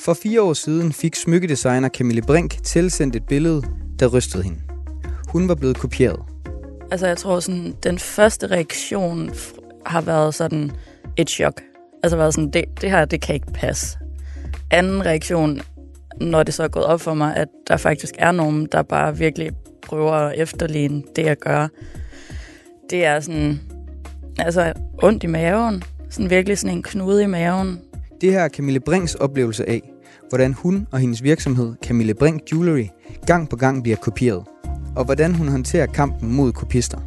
For fire år siden fik smykkedesigner Camille Brink tilsendt et billede, der rystede hende. Hun var blevet kopieret. Altså, jeg tror sådan, den første reaktion har været sådan et chok. Altså været sådan, det, det her, det kan ikke passe. Anden reaktion, når det så er gået op for mig, at der faktisk er nogen, der bare virkelig prøver at efterligne det, jeg gør. Det er sådan, altså ondt i maven. Sådan virkelig sådan en knude i maven. Det her er Camille Brinks oplevelse af, hvordan hun og hendes virksomhed Camille Brink Jewelry gang på gang bliver kopieret, og hvordan hun håndterer kampen mod kopister.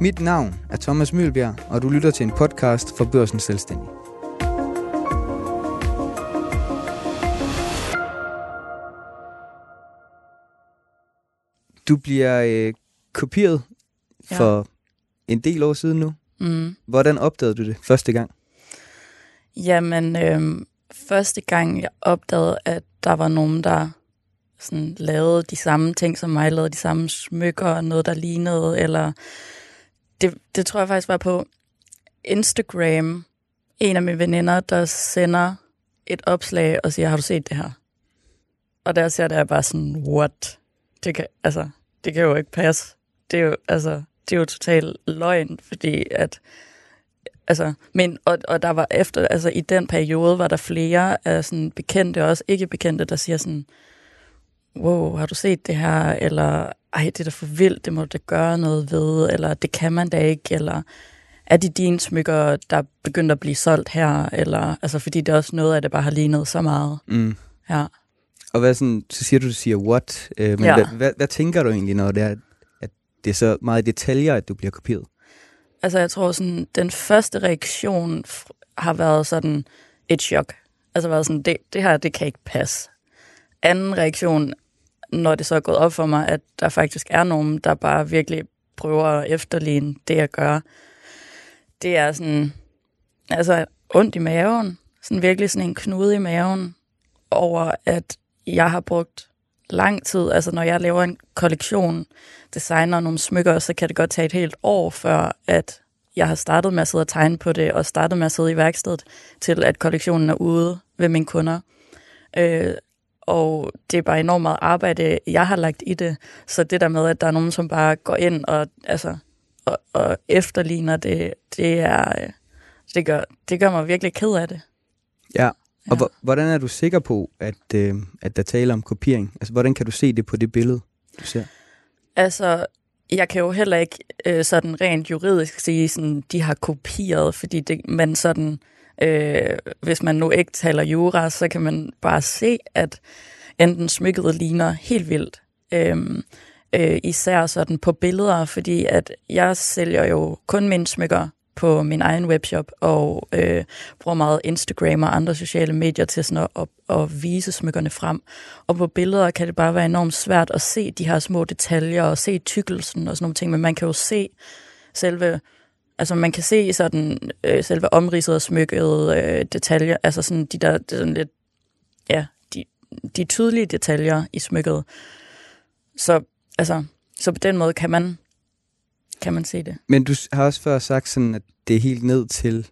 Mit navn er Thomas Mølbjerg, og du lytter til en podcast for Børsen Selvstændig. Du bliver øh, kopieret Ja. for en del år siden nu. Mm. Hvordan opdagede du det første gang? Jamen, øhm, første gang jeg opdagede, at der var nogen, der sådan, lavede de samme ting som mig, lavede de samme smykker, noget der lignede, eller det, det tror jeg faktisk var på Instagram. En af mine veninder, der sender et opslag og siger, har du set det her? Og der ser det jeg bare sådan, what? Det kan, altså, det kan jo ikke passe. Det er jo, altså, det er jo total løgn, fordi at Altså, men, og, og der var efter, altså i den periode var der flere af sådan bekendte, og også ikke bekendte, der siger sådan, wow, har du set det her? Eller, ej, det er da for vildt, det må du da gøre noget ved, eller det kan man da ikke, eller er det dine smykker, der er begyndt at blive solgt her? Eller, altså, fordi det er også noget af det bare har lignet så meget. Mm. Ja. Og hvad sådan, så siger du, du siger what, øh, men ja. Hvad, hvad, hvad tænker du egentlig, når det er, at det er så meget detaljer, at du bliver kopieret? Altså, jeg tror sådan, den første reaktion har været sådan et chok. Altså været sådan, det, det her, det kan ikke passe. Anden reaktion, når det så er gået op for mig, at der faktisk er nogen, der bare virkelig prøver at efterligne det, jeg gør, det er sådan, altså ondt i maven. Sådan virkelig sådan en knude i maven over, at jeg har brugt lang tid. Altså når jeg laver en kollektion, designer nogle smykker, så kan det godt tage et helt år, før at jeg har startet med at sidde og tegne på det, og startet med at sidde i værkstedet, til at kollektionen er ude ved mine kunder. Øh, og det er bare enormt meget arbejde, jeg har lagt i det. Så det der med, at der er nogen, som bare går ind og, altså, og, og efterligner det, det er... Øh, det gør, det gør mig virkelig ked af det. Ja. Og Ja. hvordan er du sikker på, at, øh, at der taler om kopiering? Altså, hvordan kan du se det på det billede, du ser? Altså, jeg kan jo heller ikke øh, sådan rent juridisk sige, sådan, de har kopieret, fordi det, man sådan, øh, hvis man nu ikke taler jura, så kan man bare se, at enten smykket ligner helt vildt, øh, øh, især sådan på billeder, fordi at jeg sælger jo kun mine smykker på min egen webshop, og øh, bruger meget Instagram og andre sociale medier til sådan at, at, at vise smykkerne frem. Og på billeder kan det bare være enormt svært at se de her små detaljer, og se tykkelsen og sådan nogle ting, men man kan jo se selve, altså man kan se sådan øh, selve omridset og smykket øh, detaljer, altså sådan de der, det sådan lidt, ja, de, de tydelige detaljer i smykket. Så, altså, så på den måde kan man, kan man se det. Men du har også før sagt sådan, at det er helt ned til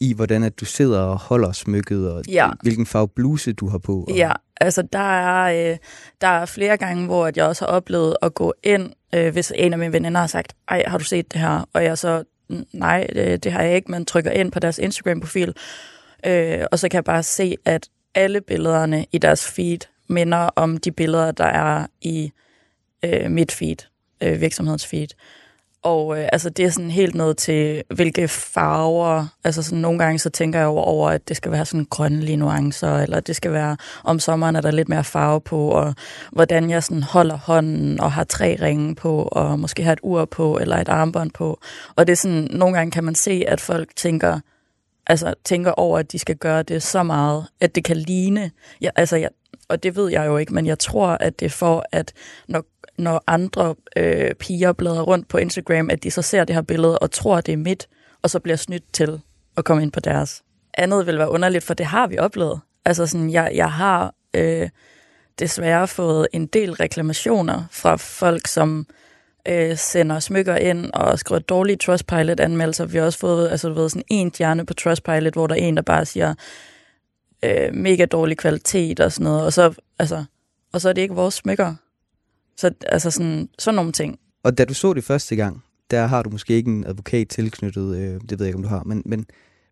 i, hvordan at du sidder og holder smykket, og Ja. hvilken farve bluse du har på. Og, Ja, altså der er, øh, der er flere gange, hvor at jeg også har oplevet at gå ind, øh, hvis en af mine veninder har sagt, ej, har du set det her? Og jeg så, "N- nej, det, det har jeg ikke, men trykker ind på deres Instagram-profil, øh, og så kan jeg bare se, at alle billederne i deres feed minder om de billeder, der er i øh, mit feed, øh, virksomhedens feed. Og øh, altså, det er sådan helt ned til, hvilke farver, altså sådan nogle gange så tænker jeg over, over, at det skal være sådan grønlige nuancer, eller det skal være, om sommeren er der lidt mere farve på, og hvordan jeg sådan holder hånden, og har tre ringe på, og måske har et ur på, eller et armbånd på. Og det er sådan, nogle gange kan man se, at folk tænker, altså tænker over, at de skal gøre det så meget, at det kan ligne, ja, altså jeg, og det ved jeg jo ikke, men jeg tror, at det er for, at når, når andre øh, piger bladrer rundt på Instagram, at de så ser det her billede og tror, at det er mit, og så bliver snydt til at komme ind på deres. Andet vil være underligt, for det har vi oplevet. Altså sådan, jeg, jeg har øh, desværre fået en del reklamationer fra folk, som øh, sender smykker ind og skriver dårlige Trustpilot-anmeldelser. Vi har også fået altså, du ved, sådan en stjerne på Trustpilot, hvor der er en, der bare siger, øh, mega dårlig kvalitet og sådan noget, og så, altså, og så er det ikke vores smykker. Så altså sådan, sådan nogle ting. Og da du så det første gang, der har du måske ikke en advokat tilknyttet, øh, det ved jeg ikke, om du har, men, men,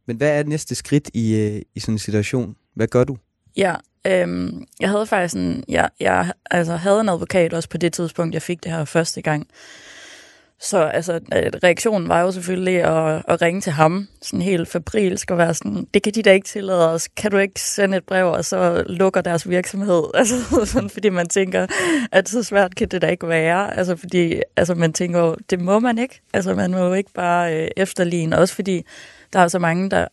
men hvad er det næste skridt i, øh, i sådan en situation? Hvad gør du? Ja, øhm, jeg havde faktisk en, jeg, jeg altså, havde en advokat også på det tidspunkt, jeg fik det her første gang. Så altså, øh, reaktionen var jo selvfølgelig at, at ringe til ham, sådan helt fabrilsk og være sådan, det kan de da ikke tillade os, kan du ikke sende et brev, og så lukker deres virksomhed? Altså sådan, fordi man tænker, at så svært kan det da ikke være, altså fordi altså, man tænker det må man ikke, altså man må jo ikke bare øh, efterligne, også fordi der er så mange, der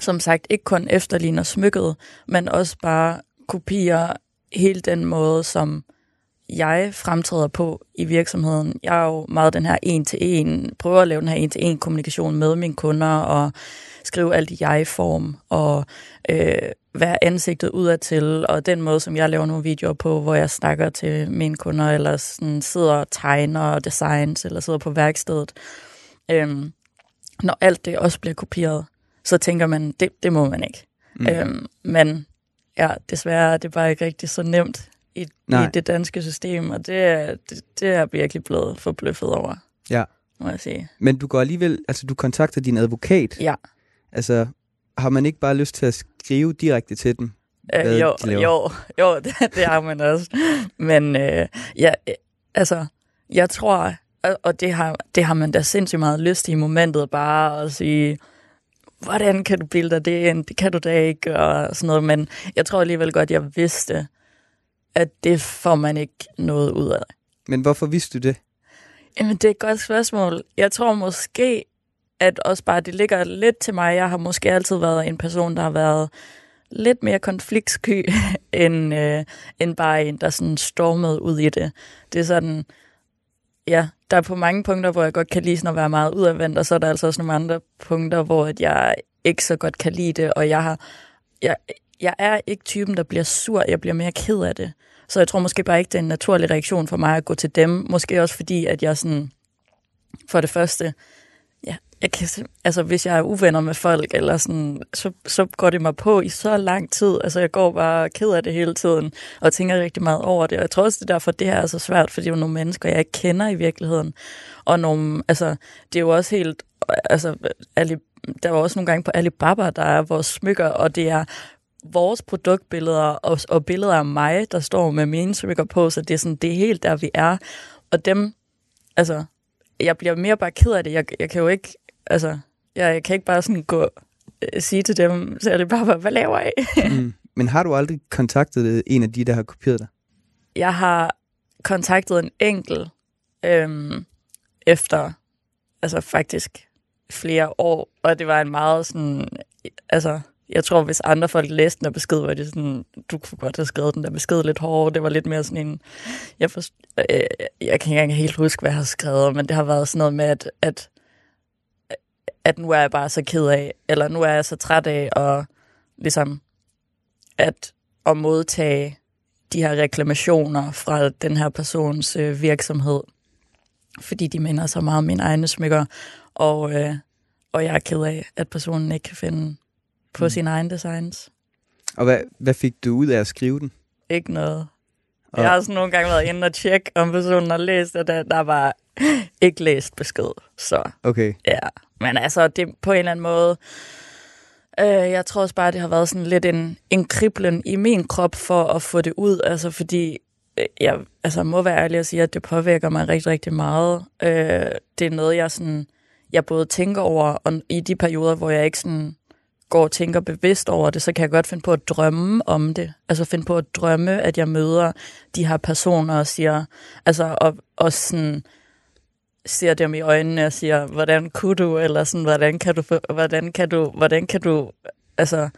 som sagt ikke kun efterligner smykket, men også bare kopier hele den måde, som jeg fremtræder på i virksomheden. Jeg er jo meget den her en-til-en, prøver at lave den her en-til-en kommunikation med mine kunder og skrive alt i jeg-form og øh, være ansigtet udadtil og den måde, som jeg laver nogle videoer på, hvor jeg snakker til mine kunder eller sådan sidder og tegner og designs eller sidder på værkstedet. Øhm, når alt det også bliver kopieret, så tænker man, det, det må man ikke. Mm. Øhm, men ja, desværre er det bare ikke rigtig så nemt i, i det danske system, og det er, det, det er virkelig blevet forbløffet over, ja. må jeg sige. Men du går alligevel, altså du kontakter din advokat. Ja. Altså, har man ikke bare lyst til at skrive direkte til dem? Øh, jo, de jo, jo, det, det har man også. Men øh, ja, altså, jeg tror, og det har, det har man da sindssygt meget lyst i momentet, bare at sige, hvordan kan du bilde dig det ind? Det kan du da ikke, og sådan noget. Men jeg tror alligevel godt, jeg vidste, at det får man ikke noget ud af. Men hvorfor vidste du det? Jamen, det er et godt spørgsmål. Jeg tror måske, at også bare det ligger lidt til mig. Jeg har måske altid været en person, der har været lidt mere konfliktsky, end, øh, end bare en, der sådan stormede ud i det. Det er sådan, ja, der er på mange punkter, hvor jeg godt kan lide sådan at være meget udadvendt, og så er der altså også nogle andre punkter, hvor jeg ikke så godt kan lide det, og jeg har, jeg, jeg er ikke typen, der bliver sur, jeg bliver mere ked af det. Så jeg tror måske bare ikke, det er en naturlig reaktion for mig at gå til dem. Måske også fordi, at jeg sådan, for det første, ja, jeg kan, altså hvis jeg er uvenner med folk, eller sådan, så, så går det mig på i så lang tid. Altså jeg går bare ked af det hele tiden, og tænker rigtig meget over det. Og jeg tror også, det er derfor, det her er så svært, fordi det er nogle mennesker, jeg ikke kender i virkeligheden. Og nogle, altså, det er jo også helt, altså, der var også nogle gange på Alibaba, der er vores smykker, og det er vores produktbilleder og, og billeder af mig, der står med mine smykker på, så det er, sådan, det er helt der, vi er. Og dem, altså, jeg bliver mere bare ked af det. Jeg, jeg kan jo ikke, altså, jeg, jeg kan ikke bare sådan gå øh, sige til dem, så er det bare, hvad laver I? mm. Men har du aldrig kontaktet en af de, der har kopieret dig? Jeg har kontaktet en enkelt øhm, efter, altså faktisk flere år, og det var en meget sådan, altså, jeg tror, hvis andre folk læste den der besked, var det sådan, du kunne godt have skrevet den der besked lidt hårdere. Det var lidt mere sådan en, jeg, forst, øh, jeg kan ikke engang helt huske, hvad jeg har skrevet, men det har været sådan noget med, at, at, at nu er jeg bare så ked af, eller nu er jeg så træt af, og ligesom, at, at modtage de her reklamationer fra den her persons øh, virksomhed, fordi de minder så meget om mine egne smykker, og, øh, og jeg er ked af, at personen ikke kan finde på mm. sine egne designs. Og hvad, hvad fik du ud af at skrive den? Ikke noget. Og... Jeg har også nogle gange været inde og tjekke, om personen har læst, og der, der var ikke læst besked. Så okay. ja, men altså, det på en eller anden måde, øh, jeg tror også bare, det har været sådan lidt en, en kriblen i min krop for at få det ud, altså fordi øh, jeg altså, må være ærlig at sige, at det påvirker mig rigtig, rigtig meget. Øh, det er noget, jeg sådan, jeg både tænker over, og i de perioder, hvor jeg ikke sådan går og tænker bevidst over det, så kan jeg godt finde på at drømme om det. Altså finde på at drømme, at jeg møder de her personer og siger, altså og, og sådan ser dem i øjnene og siger, hvordan kunne du, eller sådan, hvordan kan du, hvordan kan du, hvordan kan du, altså,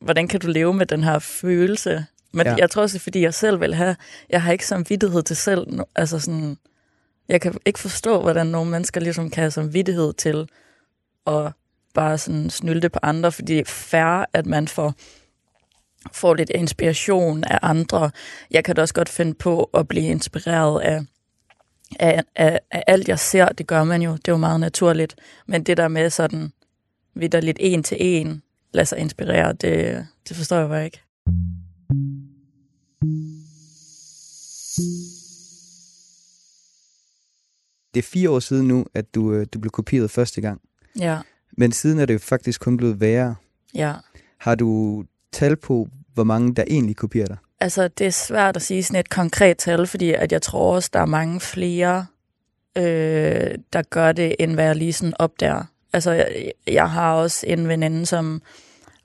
hvordan kan du leve med den her følelse? Men ja. jeg tror også, fordi jeg selv vil have, jeg har ikke samvittighed til selv, altså sådan, jeg kan ikke forstå, hvordan nogle mennesker ligesom kan have samvittighed til at bare sådan snylte på andre, fordi det er fair, at man får, får lidt inspiration af andre. Jeg kan da også godt finde på at blive inspireret af, af, af, af alt, jeg ser. Det gør man jo, det er jo meget naturligt. Men det der med sådan, vi der lidt en til en, lade sig inspirere. Det, det forstår jeg bare ikke. Det er fire år siden nu, at du, øh, du blev kopieret første gang. Ja, Men siden er det jo faktisk kun blevet værre. ja. Har du tal på, hvor mange der egentlig kopierer dig? Altså, det er svært at sige sådan et konkret tal, fordi at jeg tror også, der er mange flere, øh, der gør det, end hvad jeg lige sådan opdager. Altså, jeg, jeg har også en veninde, som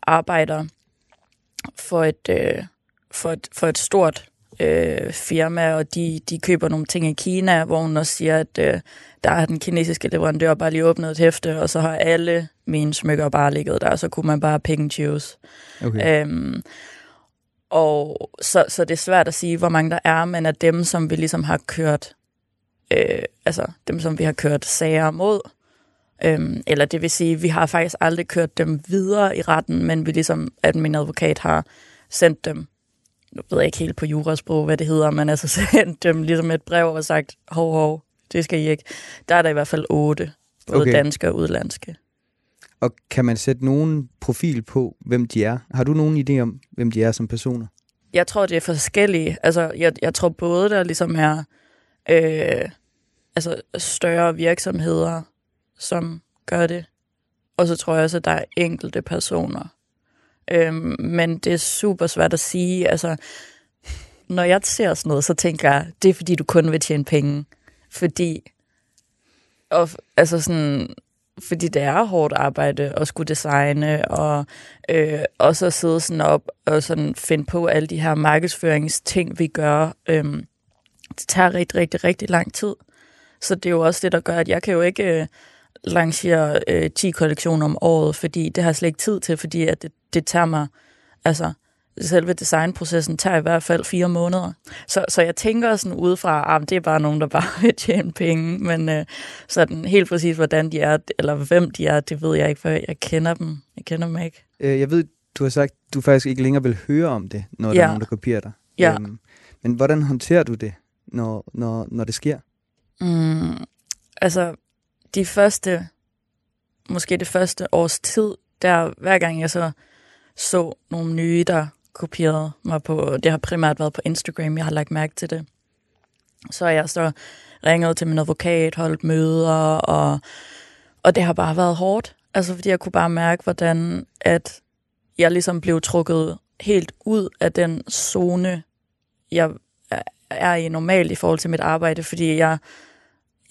arbejder for et, øh, for et, for et stort øh, firma, og de, de køber nogle ting i Kina, hvor hun også siger, at øh, der har den kinesiske leverandør bare lige åbnet et hæfte, og så har alle mine smykker bare ligget der, og så kunne man bare pick and choose. Okay. Øhm, og så, så det er svært at sige, hvor mange der er, men af dem, som vi ligesom har kørt, øh, altså dem, som vi har kørt sager mod, øhm, eller det vil sige, vi har faktisk aldrig kørt dem videre i retten, men vi ligesom, at min advokat har sendt dem, nu ved jeg ikke helt på jurasprog, hvad det hedder, men altså sendt dem ligesom et brev og sagt, hov, hov, det skal I ikke. Der er der i hvert fald otte, både Okay. danske og udlandske. Og kan man sætte nogen profil på, hvem de er? Har du nogen idé om, hvem de er som personer? Jeg tror, det er forskellige. Altså, jeg, jeg tror både, der ligesom er øh, altså større virksomheder, som gør det. Og så tror jeg også, at der er enkelte personer. Øhm, men det er super svært at sige. Altså, når jeg ser sådan noget, så tænker jeg, det er fordi, du kun vil tjene penge. Fordi, og, altså sådan, fordi det er hårdt arbejde at skulle designe, og øh, også at sidde sådan op og sådan finde på alle de her markedsføringsting, vi gør. Øhm, det tager rigtig, rigtig, rigtig lang tid. Så det er jo også det, der gør, at jeg kan jo ikke øh, lancere øh, 10 kollektioner om året, fordi det har jeg slet ikke tid til, fordi at det, det tager mig, altså selve designprocessen tager i hvert fald fire måneder. Så, så jeg tænker sådan udefra, at det er bare nogen, der bare vil tjene penge, men øh, sådan helt præcis, hvordan de er, eller hvem de er, det ved jeg ikke, for jeg kender dem. Jeg kender dem ikke. Øh, Jeg ved, du har sagt, du faktisk ikke længere vil høre om det, når der er Ja. nogen, der kopierer dig. Ja. Øhm, men hvordan håndterer du det, når, når, når det sker? Mm, altså, de første, måske det første års tid, der hver gang jeg så så nogle nye, der kopierede mig på, det har primært været på Instagram, jeg har lagt mærke til det. Så jeg så ringet til min advokat, holdt møder, og, og det har bare været hårdt. Altså, fordi jeg kunne bare mærke, hvordan at jeg ligesom blev trukket helt ud af den zone, jeg er i normalt i forhold til mit arbejde, fordi jeg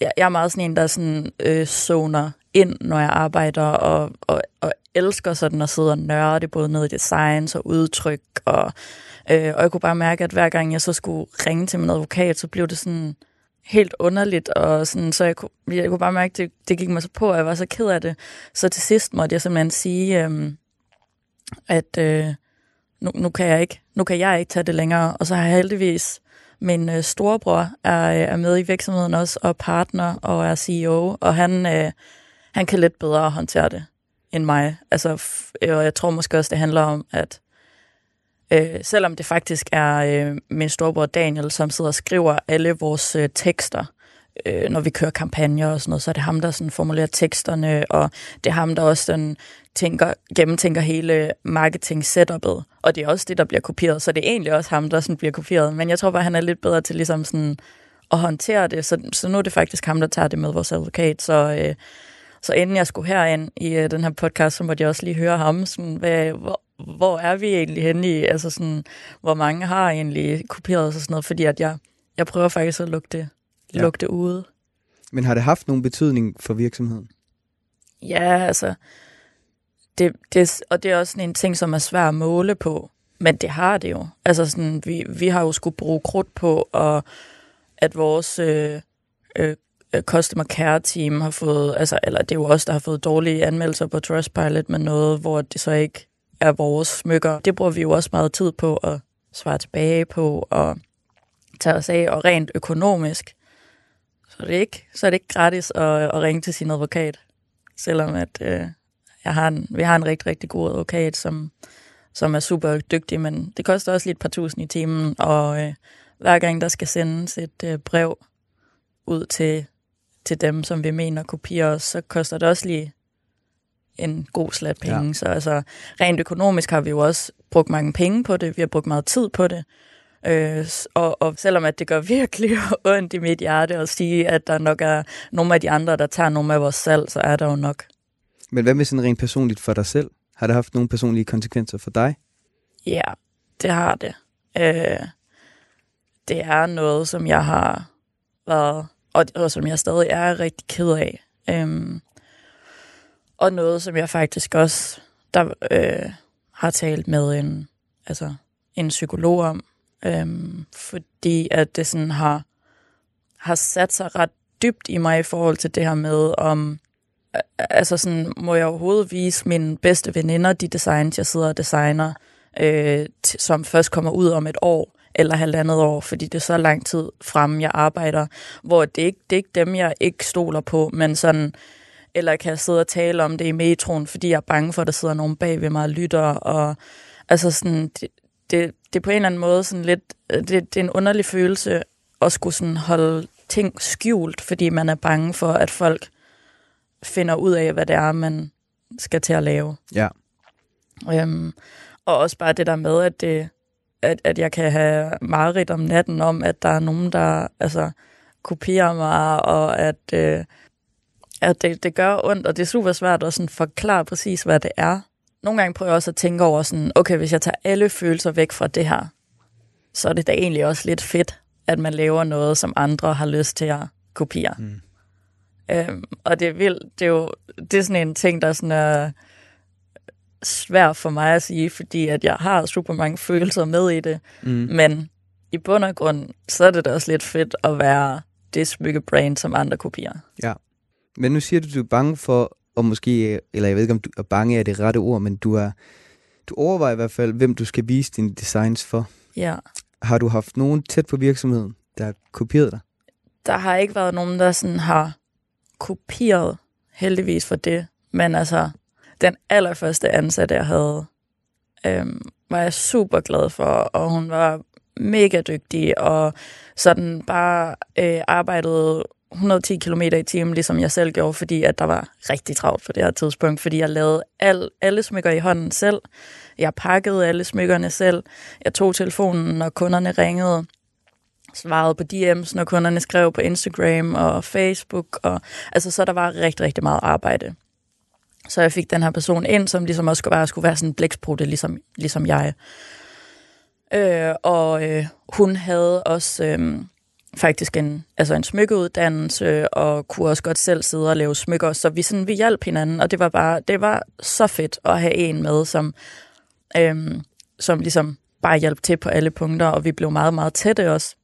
jeg, jeg er meget sådan en, der sådan, øh, zoner ind, når jeg arbejder, og, og, og elsker sådan at sidde og nørde, både ned i designs og udtryk, og, øh, og jeg kunne bare mærke, at hver gang jeg så skulle ringe til min advokat, så blev det sådan helt underligt, og sådan, så jeg kunne, jeg kunne bare mærke, at det, det gik mig så på, og jeg var så ked af det. Så til sidst måtte jeg simpelthen sige, øh, at øh, nu, nu, kan jeg ikke, nu kan jeg ikke tage det længere, og så har jeg heldigvis min øh, storebror er, øh, er med i virksomheden også, og partner, og er CEO, og han, øh, han kan lidt bedre håndtere det end mig. Altså, f- øh, og jeg tror måske også, det handler om, at øh, selvom det faktisk er øh, min storebror Daniel, som sidder og skriver alle vores øh, tekster, øh, når vi kører kampagner og sådan noget, så er det ham, der sådan formulerer teksterne, og det er ham, der også den tænker, gennemtænker hele marketing-setupet, og det er også det, der bliver kopieret, så det er egentlig også ham, der sådan bliver kopieret, men jeg tror bare, han er lidt bedre til ligesom sådan at håndtere det, så, så nu er det faktisk ham, der tager det med vores advokat, så, øh, så inden jeg skulle herind i øh, den her podcast, så måtte jeg også lige høre ham, sådan, hvad, hvor, hvor er vi egentlig henne i, altså sådan, hvor mange har egentlig kopieret og sådan noget, fordi at jeg, jeg prøver faktisk at lukke det, Ja. lukke det ude. Men har det haft nogen betydning for virksomheden? Ja, altså, det, det, og det er også sådan en ting, som er svær at måle på, men det har det jo. Altså sådan, vi, vi har jo skulle bruge krudt på, og at vores øh, øh, øh customer care team har fået, altså, eller det er jo os, der har fået dårlige anmeldelser på Trustpilot med noget, hvor det så ikke er vores smykker. Det bruger vi jo også meget tid på at svare tilbage på, og tage os af, og rent økonomisk, så er det ikke, så er det ikke gratis at, at ringe til sin advokat selvom at øh, jeg har en, vi har en rigtig, rigtig god advokat, som, som er super dygtig, men det koster også lige et par tusind i timen, og øh, hver gang der skal sendes et øh, brev ud til, til dem, som vi mener kopierer os, så koster det også lige en god slat penge. Ja. Så altså, rent økonomisk har vi jo også brugt mange penge på det. Vi har brugt meget tid på det. Øh, og, og selvom at det gør virkelig ondt i mit hjerte at sige, at der nok er nogle af de andre, der tager nogle af vores salg, så er der jo nok. Men hvad med sådan rent personligt for dig selv? Har det haft nogle personlige konsekvenser for dig? Ja, det har det. Øh, det er noget, som jeg har været, og, og som jeg stadig er rigtig ked af. Øhm, og noget, som jeg faktisk også der, øh, har talt med en, altså, en psykolog om, øhm, fordi at det sådan har, har sat sig ret dybt i mig i forhold til det her med, om altså sådan, må jeg overhovedet vise mine bedste veninder de designs, jeg sidder og designer, øh, som først kommer ud om et år eller halvandet år, fordi det er så lang tid frem, jeg arbejder, hvor det ikke det er ikke dem, jeg ikke stoler på, men sådan, eller kan jeg sidde og tale om det i metroen, fordi jeg er bange for, at der sidder nogen bag ved mig og lytter, og altså sådan, det, det, det er på en eller anden måde sådan lidt, øh, det, det er en underlig følelse at skulle sådan holde ting skjult, fordi man er bange for, at folk finder ud af, hvad det er, man skal til at lave. Ja. Øhm, og også bare det der med, at, det, at, at jeg kan have mareridt om natten om, at der er nogen, der altså, kopierer mig, og at, øh, at det, det gør ondt, og det er super svært at sådan forklare præcis, hvad det er. Nogle gange prøver jeg også at tænke over sådan, okay, hvis jeg tager alle følelser væk fra det her, så er det da egentlig også lidt fedt, at man laver noget, som andre har lyst til at kopiere. Mm. Øhm, og det er vildt, det er jo det er sådan en ting, der sådan er svær for mig at sige, fordi at jeg har super mange følelser med i det. Mm. Men i bund og grund, så er det da også lidt fedt at være det smykkebrand, som andre kopierer. Ja. Men nu siger du, at du er bange for, og måske, eller jeg ved ikke, om du er bange af det rette ord, men du er, du overvejer i hvert fald, hvem du skal vise dine designs for. Ja. Har du haft nogen tæt på virksomheden, der har kopieret dig? Der har ikke været nogen, der sådan har kopieret, heldigvis for det. Men altså, den allerførste ansatte, jeg havde, øhm, var jeg super glad for, og hun var mega dygtig, og sådan bare øh, arbejdede 110 km i timen, ligesom jeg selv gjorde, fordi at der var rigtig travlt på det her tidspunkt, fordi jeg lavede al, alle smykker i hånden selv. Jeg pakkede alle smykkerne selv. Jeg tog telefonen, når kunderne ringede svarede på DM's, når kunderne skrev på Instagram og Facebook. Og, altså, så der var rigtig, rigtig meget arbejde. Så jeg fik den her person ind, som ligesom også skulle være, skulle være sådan en blæksprutte, ligesom, ligesom jeg. Øh, og øh, hun havde også øh, faktisk en, altså en smykkeuddannelse, og kunne også godt selv sidde og lave smykker, så vi, sådan, vi hjalp hinanden, og det var bare, det var så fedt at have en med, som, øh, som ligesom bare hjalp til på alle punkter, og vi blev meget, meget tætte også.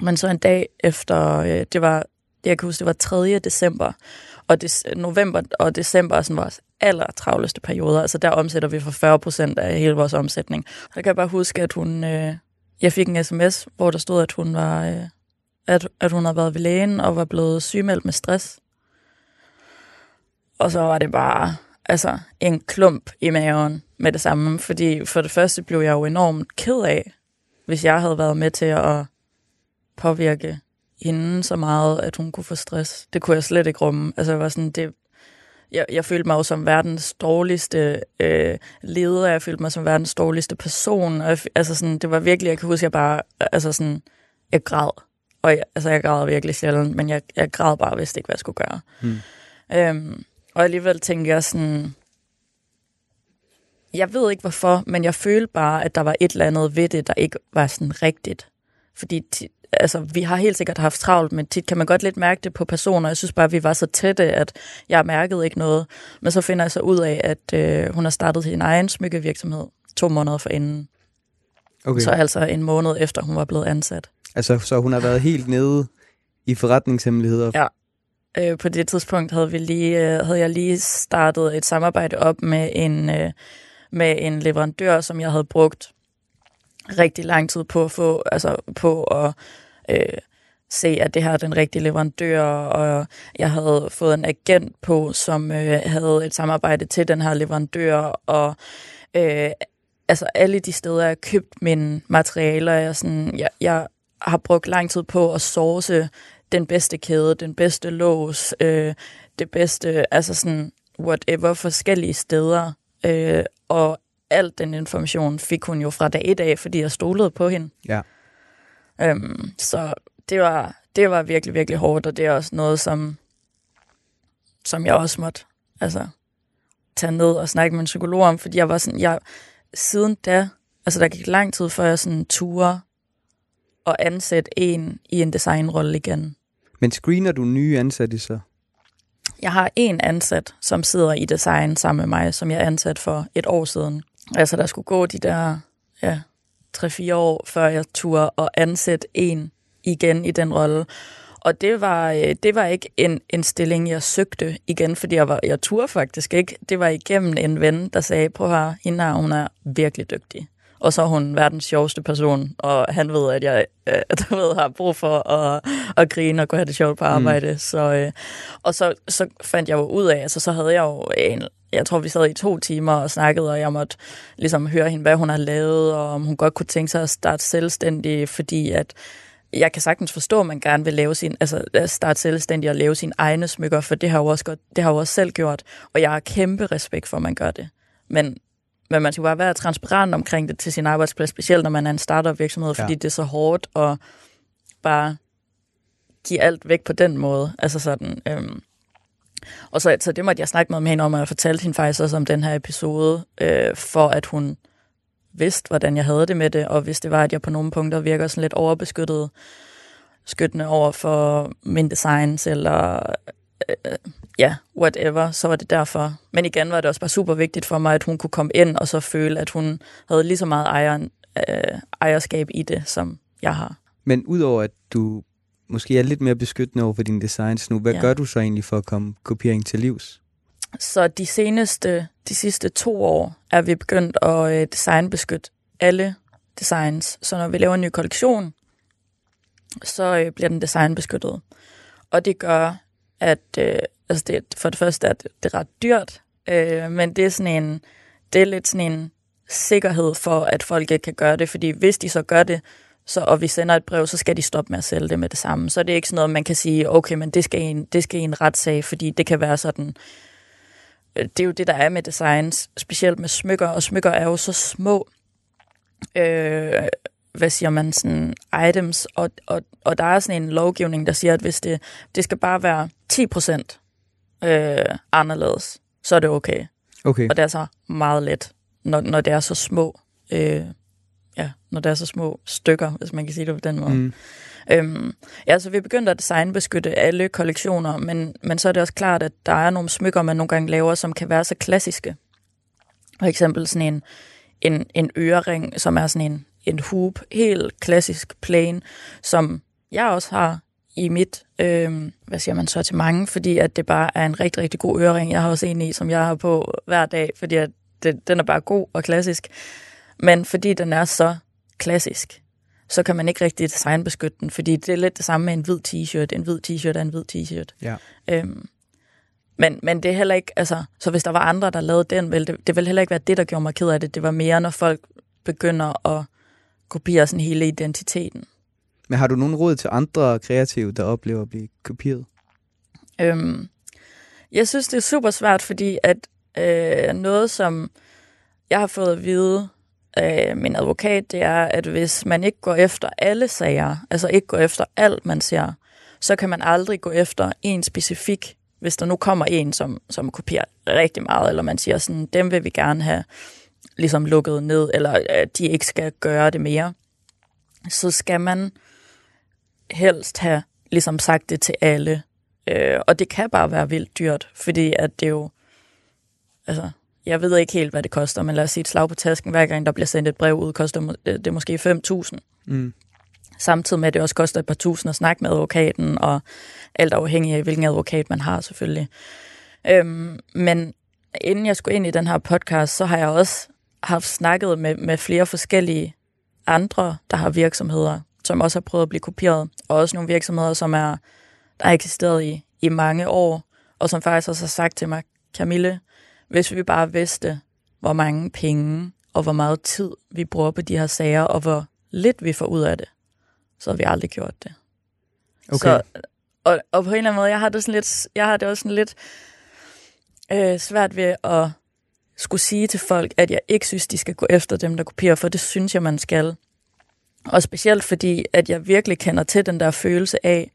Men så en dag efter, øh, det var, jeg kan huske, det var 3. december, og des, november og december er sådan vores aller travleste perioder. Altså der omsætter vi for 40 procent af hele vores omsætning. Og jeg kan bare huske, at hun, øh, jeg fik en sms, hvor der stod, at hun var, øh, at, at hun havde været ved lægen og var blevet sygemeldt med stress. Og så var det bare altså, en klump i maven med det samme, fordi for det første blev jeg jo enormt ked af, hvis jeg havde været med til at påvirke hende så meget, at hun kunne få stress. Det kunne jeg slet ikke rumme. Altså, jeg var sådan, det, jeg, jeg følte mig jo som verdens dårligste øh, leder, jeg følte mig som verdens dårligste person, og jeg, altså sådan, det var virkelig, jeg kan huske, jeg bare, altså sådan, jeg græd, og jeg, altså jeg græd virkelig sjældent, men jeg, jeg græd bare, hvis det ikke, hvad jeg skulle gøre. Hmm. Øhm, og alligevel tænkte jeg sådan, jeg ved ikke hvorfor, men jeg følte bare, at der var et eller andet ved det, der ikke var sådan rigtigt. Fordi altså, vi har helt sikkert haft travlt, men tit kan man godt lidt mærke det på personer. Jeg synes bare, at vi var så tætte, at jeg mærkede ikke noget. Men så finder jeg så ud af, at øh, hun har startet sin egen smykkevirksomhed to måneder for inden. Okay. Så altså en måned efter, hun var blevet ansat. Altså, så hun har været helt nede i forretningshemmeligheder? Ja. Øh, på det tidspunkt havde, vi lige, øh, havde jeg lige startet et samarbejde op med en, øh, med en leverandør, som jeg havde brugt rigtig lang tid på at få, altså på at øh, se, at det her er den rigtige leverandør, og jeg havde fået en agent på, som øh, havde et samarbejde til den her leverandør, og øh, altså alle de steder, jeg har købt mine materialer, jeg, sådan, jeg, jeg har brugt lang tid på at source den bedste kæde, den bedste lås, øh, det bedste, altså sådan whatever forskellige steder, øh, og al den information fik hun jo fra dag et af, fordi jeg stolede på hende. Ja. Øhm, så det var, det var virkelig, virkelig hårdt, og det er også noget, som, som jeg også måtte altså, tage ned og snakke med en psykolog om, fordi jeg var sådan, jeg, siden da, altså der gik lang tid, før jeg sådan turde og ansætte en i en designrolle igen. Men screener du nye ansatte så? Jeg har en ansat, som sidder i design sammen med mig, som jeg ansat for et år siden. Altså, der skulle gå de der ja, 3-4 år, før jeg turde at ansætte en igen i den rolle. Og det var, øh, det var ikke en, en stilling, jeg søgte igen, fordi jeg, var, jeg turde faktisk ikke. Det var igennem en ven, der sagde, prøv her, hende her, hun er virkelig dygtig. Og så er hun verdens sjoveste person, og han ved, at jeg øh, du ved, har brug for at, at grine og gå have det sjovt på arbejde. Mm. Så, øh, og så, så fandt jeg jo ud af, altså så havde jeg jo en, jeg tror, vi sad i to timer og snakkede, og jeg måtte ligesom høre hende, hvad hun har lavet, og om hun godt kunne tænke sig at starte selvstændig, fordi at jeg kan sagtens forstå, at man gerne vil lave sin, altså starte selvstændig og lave sine egne smykker, for det har, jo også godt, det har jo også selv gjort, og jeg har kæmpe respekt for, at man gør det. Men, men man skal bare være transparent omkring det til sin arbejdsplads, specielt når man er en startup virksomhed, fordi ja. det er så hårdt at bare give alt væk på den måde. Altså sådan, øhm, og så, så det måtte jeg snakke med hende om, og jeg fortalte hende faktisk også om den her episode, øh, for at hun vidste, hvordan jeg havde det med det, og hvis det var, at jeg på nogle punkter virker sådan lidt overbeskyttet, skyttende over for min designs, eller øh, øh ja, whatever, så var det derfor. Men igen var det også bare super vigtigt for mig, at hun kunne komme ind og så føle, at hun havde lige så meget ejer, øh, ejerskab i det, som jeg har. Men udover at du måske er lidt mere beskyttende over for dine designs nu, hvad ja. gør du så egentlig for at komme kopiering til livs? Så de seneste, de sidste to år er vi begyndt at øh, designbeskytte alle designs. Så når vi laver en ny kollektion, så øh, bliver den designbeskyttet. Og det gør, at øh, altså det, for det første at det er ret dyrt, øh, men det er sådan en, det er lidt sådan en sikkerhed for, at folk ikke kan gøre det, fordi hvis de så gør det, så, og vi sender et brev, så skal de stoppe med at sælge det med det samme. Så det er ikke sådan noget, man kan sige, okay, men det skal en, det skal en retssag, fordi det kan være sådan, det er jo det, der er med designs, specielt med smykker, og smykker er jo så små, øh, hvad siger man, sådan items, og, og, og der er sådan en lovgivning, der siger, at hvis det, det skal bare være 10% øh, anderledes, så er det okay. Okay. Og det er så meget let, når, når det er så små, øh, ja, når det er så små stykker, hvis man kan sige det på den måde. Mm. Øhm, ja, så vi begyndte at designbeskytte alle kollektioner, men, men så er det også klart, at der er nogle smykker, man nogle gange laver, som kan være så klassiske. For eksempel sådan en, en, en ørering, som er sådan en, en hoop, helt klassisk plain, som jeg også har i mit, øh, hvad siger man så til mange, fordi at det bare er en rigtig, rigtig god ørering. Jeg har også en i, som jeg har på hver dag, fordi at det, den er bare god og klassisk. Men fordi den er så klassisk, så kan man ikke rigtig designbeskytte den, fordi det er lidt det samme med en hvid t-shirt. En hvid t-shirt er en hvid t-shirt. Ja. Øhm, men, men det er heller ikke, altså, så hvis der var andre, der lavede den, vel, det, det vil heller ikke være det, der gjorde mig ked af det. Det var mere, når folk begynder at kopiere sådan hele identiteten. Men har du nogen råd til andre kreative, der oplever at blive kopieret? Øhm, jeg synes, det er super svært, fordi at øh, noget, som jeg har fået at vide af min advokat, det er, at hvis man ikke går efter alle sager, altså ikke går efter alt, man ser, så kan man aldrig gå efter en specifik, hvis der nu kommer en, som, som kopierer rigtig meget, eller man siger sådan, dem vil vi gerne have ligesom lukket ned, eller at de ikke skal gøre det mere, så skal man helst have ligesom sagt det til alle. Øh, og det kan bare være vildt dyrt, fordi at det jo, altså, jeg ved ikke helt, hvad det koster, men lad os sige et slag på tasken, hver gang der bliver sendt et brev ud, koster øh, det måske 5.000. Mm. Samtidig med, at det også koster et par tusind at snakke med advokaten, og alt afhængig af, hvilken advokat man har selvfølgelig. Øhm, men inden jeg skulle ind i den her podcast, så har jeg også haft snakket med, med flere forskellige andre, der har virksomheder, som også har prøvet at blive kopieret, og også nogle virksomheder, som er der har eksisteret i, i mange år, og som faktisk også har sagt til mig, Camille, hvis vi bare vidste, hvor mange penge og hvor meget tid vi bruger på de her sager, og hvor lidt vi får ud af det, så har vi aldrig gjort det. Okay. Så, og, og på en eller anden måde, jeg har det, sådan lidt, jeg har det også sådan lidt, øh, svært ved at skulle sige til folk, at jeg ikke synes, de skal gå efter dem, der kopierer, for det synes jeg, man skal. Og specielt fordi, at jeg virkelig kender til den der følelse af,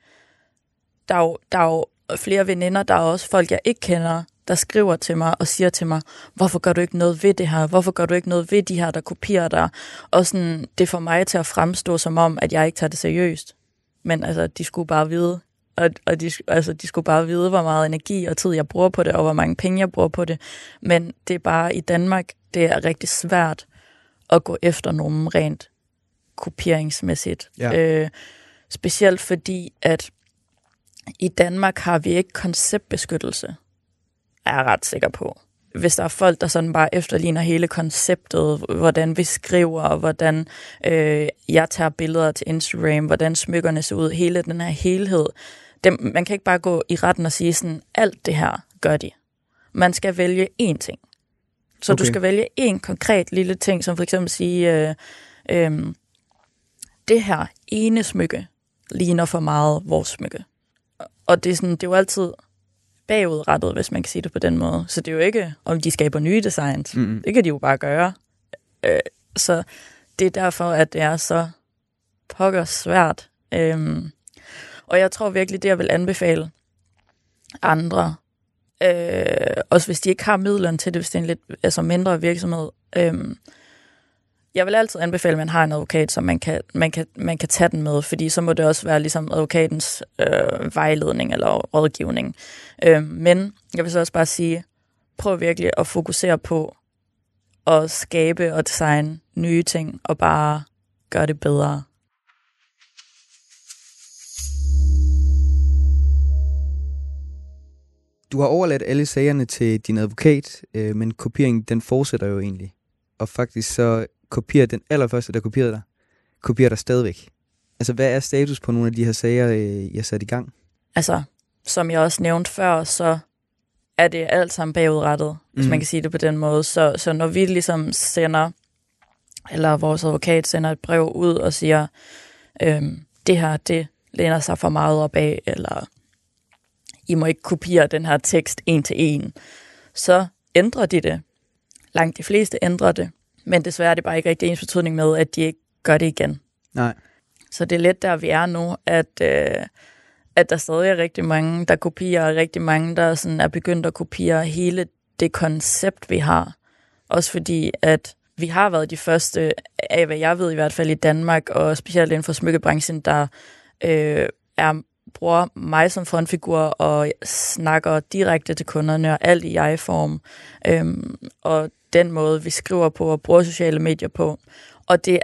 der er jo, der er jo flere veninder, der er også folk, jeg ikke kender, der skriver til mig og siger til mig, hvorfor gør du ikke noget ved det her? Hvorfor gør du ikke noget ved de her, der kopierer dig? Og sådan, det får mig til at fremstå som om, at jeg ikke tager det seriøst. Men altså, de skulle bare vide, og, og de, altså, de skulle bare vide, hvor meget energi og tid jeg bruger på det, og hvor mange penge jeg bruger på det. Men det er bare i Danmark, det er rigtig svært at gå efter nogen rent kopieringsmæssigt. Ja. Øh, specielt fordi, at i Danmark har vi ikke konceptbeskyttelse, er ret sikker på. Hvis der er folk, der sådan bare efterligner hele konceptet, hvordan vi skriver, hvordan øh, jeg tager billeder til Instagram, hvordan smykkerne ser ud, hele den her helhed. Dem, man kan ikke bare gå i retten og sige sådan, alt det her gør de. Man skal vælge én ting. Så okay. du skal vælge en konkret lille ting, som for eksempel sige, øh, øh, det her ene smykke ligner for meget vores smykke. Og det er, sådan, det er jo altid bagudrettet, hvis man kan sige det på den måde. Så det er jo ikke, om de skaber nye designs. Mm-mm. Det kan de jo bare gøre. Øh, så det er derfor, at det er så pokker svært. Øhm, og jeg tror virkelig, det jeg vil anbefale andre, øh, også hvis de ikke har midlerne til det, hvis det er en lidt altså mindre virksomhed, øh, jeg vil altid anbefale, at man har en advokat, som man kan, man kan, man kan tage den med, fordi så må det også være ligesom advokatens øh, vejledning eller rådgivning. Øh, men jeg vil så også bare sige, prøv virkelig at fokusere på at skabe og designe nye ting, og bare gøre det bedre. Du har overladt alle sagerne til din advokat, øh, men kopieringen den fortsætter jo egentlig. Og faktisk så kopierer den allerførste, der kopierede dig, kopierer dig stadigvæk. Altså, hvad er status på nogle af de her sager, øh, I har sat i gang? Altså, som jeg også nævnte før, så er det alt sammen bagudrettet, hvis Mhm. man kan sige det på den måde. Så, så når vi ligesom sender, eller vores advokat sender et brev ud og siger, øhm, det her, det læner sig for meget op af, eller I må ikke kopiere den her tekst en til en, så ændrer de det. Langt de fleste ændrer det, men desværre er det bare ikke rigtig ens betydning med, at de ikke gør det igen. Nej. Så det er lidt der, vi er nu, at, øh, at der stadig er rigtig mange, der kopierer, og rigtig mange, der sådan er begyndt at kopiere hele det koncept, vi har. Også fordi, at vi har været de første, af hvad jeg ved i hvert fald i Danmark, og specielt inden for smykkebranchen, der øh, er, bruger mig som frontfigur og snakker direkte til kunderne og alt i jeg-form. Øhm, og den måde, vi skriver på og bruger sociale medier på. Og det,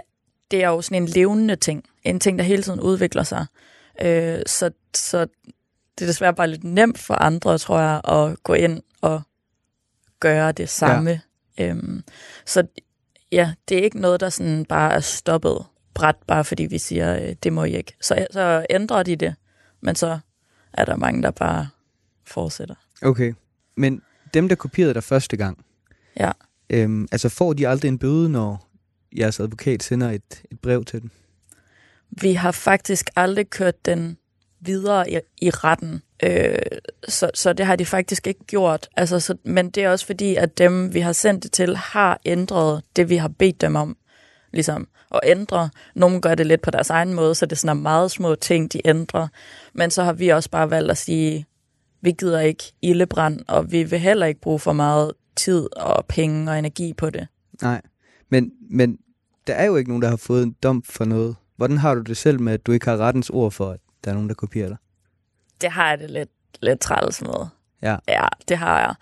det er jo sådan en levende ting. En ting, der hele tiden udvikler sig. Øh, så, så det er desværre bare lidt nemt for andre, tror jeg, at gå ind og gøre det samme. Ja. Øhm, så ja, det er ikke noget, der sådan bare er stoppet bræt, bare fordi vi siger, øh, det må I ikke. Så, så ændrer de det, men så er der mange, der bare fortsætter. Okay. Men dem, der kopierede dig første gang, Ja. øhm, altså får de aldrig en bøde, når jeres advokat sender et, et brev til dem? Vi har faktisk aldrig kørt den videre i, i retten, øh, så, så det har de faktisk ikke gjort. Altså, så, men det er også fordi, at dem, vi har sendt det til, har ændret det, vi har bedt dem om ligesom, at ændre. Nogle gør det lidt på deres egen måde, så det er sådan meget små ting, de ændrer. Men så har vi også bare valgt at sige, vi gider ikke ildebrand, og vi vil heller ikke bruge for meget tid og penge og energi på det. Nej. Men, men der er jo ikke nogen, der har fået en dom for noget. Hvordan har du det selv med, at du ikke har rettens ord for, at der er nogen, der kopierer dig? Det har jeg det lidt, lidt træls med. Ja. Ja, det har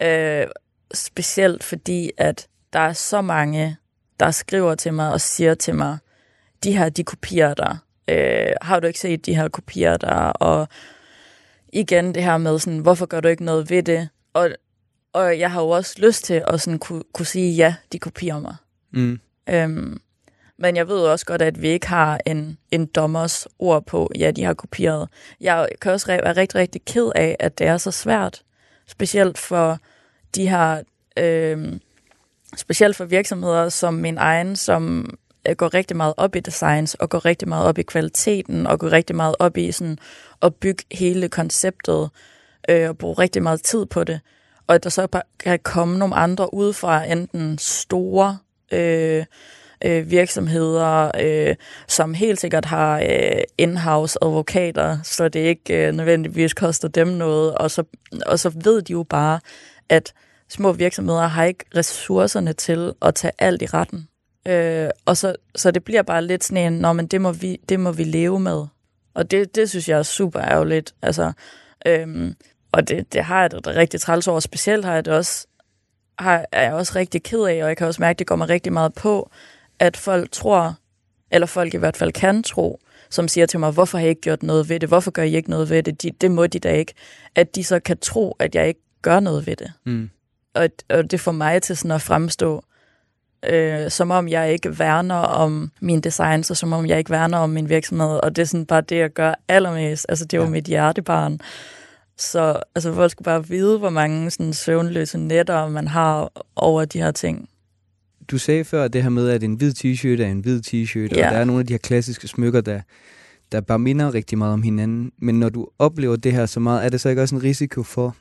jeg. Øh, specielt fordi, at der er så mange, der skriver til mig og siger til mig, de her, de kopierer dig. Øh, har du ikke set, de her kopierer dig? Og igen det her med, sådan, hvorfor gør du ikke noget ved det? Og, og jeg har jo også lyst til at sådan kunne, kunne sige, ja, de kopierer mig. Mm. Øhm, men jeg ved også godt, at vi ikke har en, en dommers ord på, ja, de har kopieret. Jeg kan også være rigtig, rigtig ked af, at det er så svært. Specielt for de her, øhm, specielt for virksomheder som min egen, som øh, går rigtig meget op i designs, og går rigtig meget op i kvaliteten, og går rigtig meget op i sådan, at bygge hele konceptet, øh, og bruge rigtig meget tid på det. og at der så bare kan komme nogle andre ud fra enten store øh, øh, virksomheder, øh, som helt sikkert har øh, in-house advokater, så det ikke øh, nødvendigvis koster dem noget, og så, og så ved de jo bare, at små virksomheder har ikke ressourcerne til at tage alt i retten. Øh, og så, så det bliver bare lidt sådan en, Nå, men det må vi, det må vi leve med. Og det, det synes jeg er super ærgerligt. Altså, øhm, og det, det har jeg det rigtig træls over. Specielt har jeg det også, har, er jeg også rigtig ked af, og jeg kan også mærke, at det går mig rigtig meget på, at folk tror, eller folk i hvert fald kan tro, som siger til mig, hvorfor har I ikke gjort noget ved det? Hvorfor gør I ikke noget ved det? De, det må de da ikke. At de så kan tro, at jeg ikke gør noget ved det. Mm. Og, og det får mig til sådan at fremstå, øh, som om jeg ikke værner om min design, så som om jeg ikke værner om min virksomhed. Og det er sådan bare det, jeg gør allermest. Altså, det er jo ja. mit hjertebarn. Så altså, folk skal bare vide, hvor mange sådan, søvnløse netter man har over de her ting. Du sagde før det her med, at en hvid t-shirt er en hvid t-shirt, ja. og der er nogle af de her klassiske smykker, der, der bare minder rigtig meget om hinanden. Men når du oplever det her så meget, er det så ikke også en risiko for,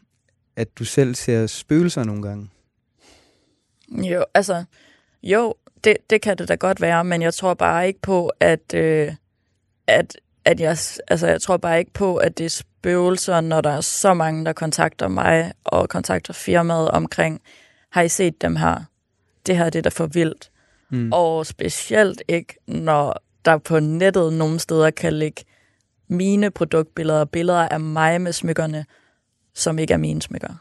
at du selv ser spøgelser nogle gange? Jo, altså, jo, det, det kan det da godt være, men jeg tror bare ikke på, at, øh, at, at jeg, altså, jeg tror bare ikke på, at det er spøgelser, når der er så mange, der kontakter mig og kontakter firmaet omkring, har I set dem her? Det her det er da for vildt. Mm. Og specielt ikke, når der på nettet nogle steder kan ligge mine produktbilleder, billeder af mig med smykkerne, som ikke er mine smykker.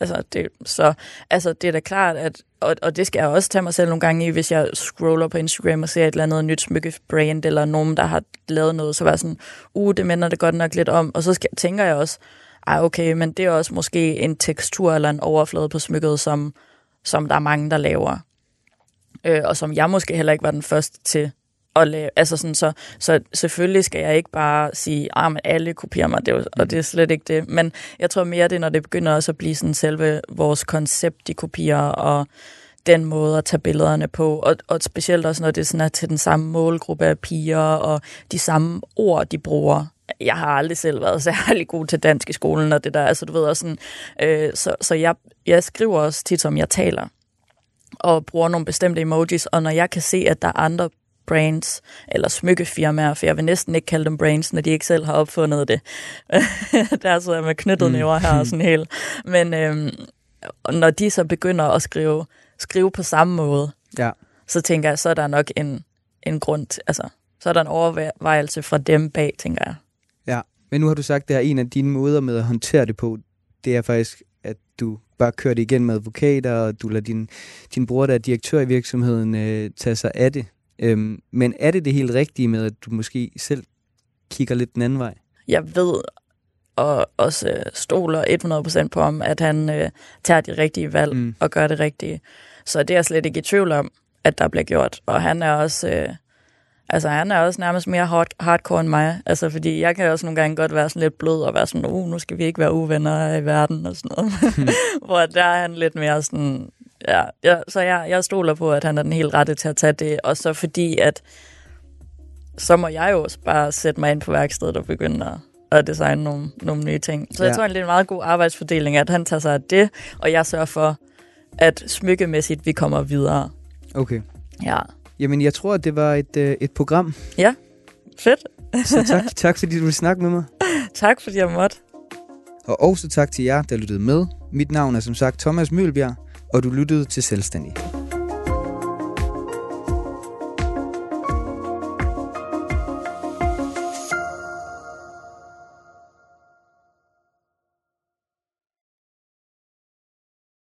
Altså, det, så, altså, det er da klart, at, og, og det skal jeg også tage mig selv nogle gange i, hvis jeg scroller på Instagram og ser et eller andet nyt smykkebrand, eller nogen, der har lavet noget, så var sådan, uh, det minder det godt nok lidt om. Og så skal, tænker jeg også, ej, okay, men det er også måske en tekstur eller en overflade på smykket, som, som der er mange, der laver. Øh, og som jeg måske heller ikke var den første til at lave. Altså sådan, så, så selvfølgelig skal jeg ikke bare sige, at ah, alle kopierer mig, det er, og det er slet ikke det. Men jeg tror mere, det er, når det begynder også at blive sådan selve vores koncept, de kopierer, og den måde at tage billederne på, og, og specielt også, når det sådan er til den samme målgruppe af piger, og de samme ord, de bruger. Jeg har aldrig selv været særlig god til dansk i skolen, og det der, altså du ved også sådan, øh, så, så jeg, jeg skriver også tit, som jeg taler, og bruger nogle bestemte emojis, og når jeg kan se, at der er andre brands eller smykkefirmaer, for jeg vil næsten ikke kalde dem brands, når de ikke selv har opfundet det. der sidder jeg med knyttet næver her og sådan helt. Men øhm, når de så begynder at skrive, skrive på samme måde, ja. så tænker jeg, så er der nok en, en grund, til, altså, så er der en overvejelse fra dem bag, tænker jeg. Ja, men nu har du sagt, at en af dine måder med at håndtere det på, det er faktisk, at du bare kører det igen med advokater, og du lader din, din bror, der er direktør i virksomheden, øh, tage sig af det. Øhm, men er det det helt rigtige med, at du måske selv kigger lidt den anden vej? Jeg ved og også øh, stoler 100% på ham, at han øh, tager de rigtige valg mm. og gør det rigtige. Så det er jeg slet ikke i tvivl om, at der bliver gjort. Og han er også... Øh, Altså, han er også nærmest mere hard, hardcore end mig. Altså, fordi jeg kan også nogle gange godt være sådan lidt blød og være sådan, uh, nu skal vi ikke være uvenner i verden og sådan noget. Mm. Hvor der er han lidt mere sådan, ja, ja, så jeg, jeg stoler på, at han er den helt rette til at tage det. Og så fordi, at så må jeg jo også bare sætte mig ind på værkstedet og begynde at, at designe nogle, nogle nye ting. Så ja. jeg tror, det er en meget god arbejdsfordeling, at han tager sig af det, og jeg sørger for, at smykkemæssigt vi kommer videre. Okay. Ja. Jamen, jeg tror, at det var et, øh, et program. Ja, fedt. så tak, tak fordi du ville snakke med mig. tak fordi jeg måtte. Og også tak til jer, der lyttede med. Mit navn er som sagt Thomas Mølbjerg, og du lyttede til Selvstændig.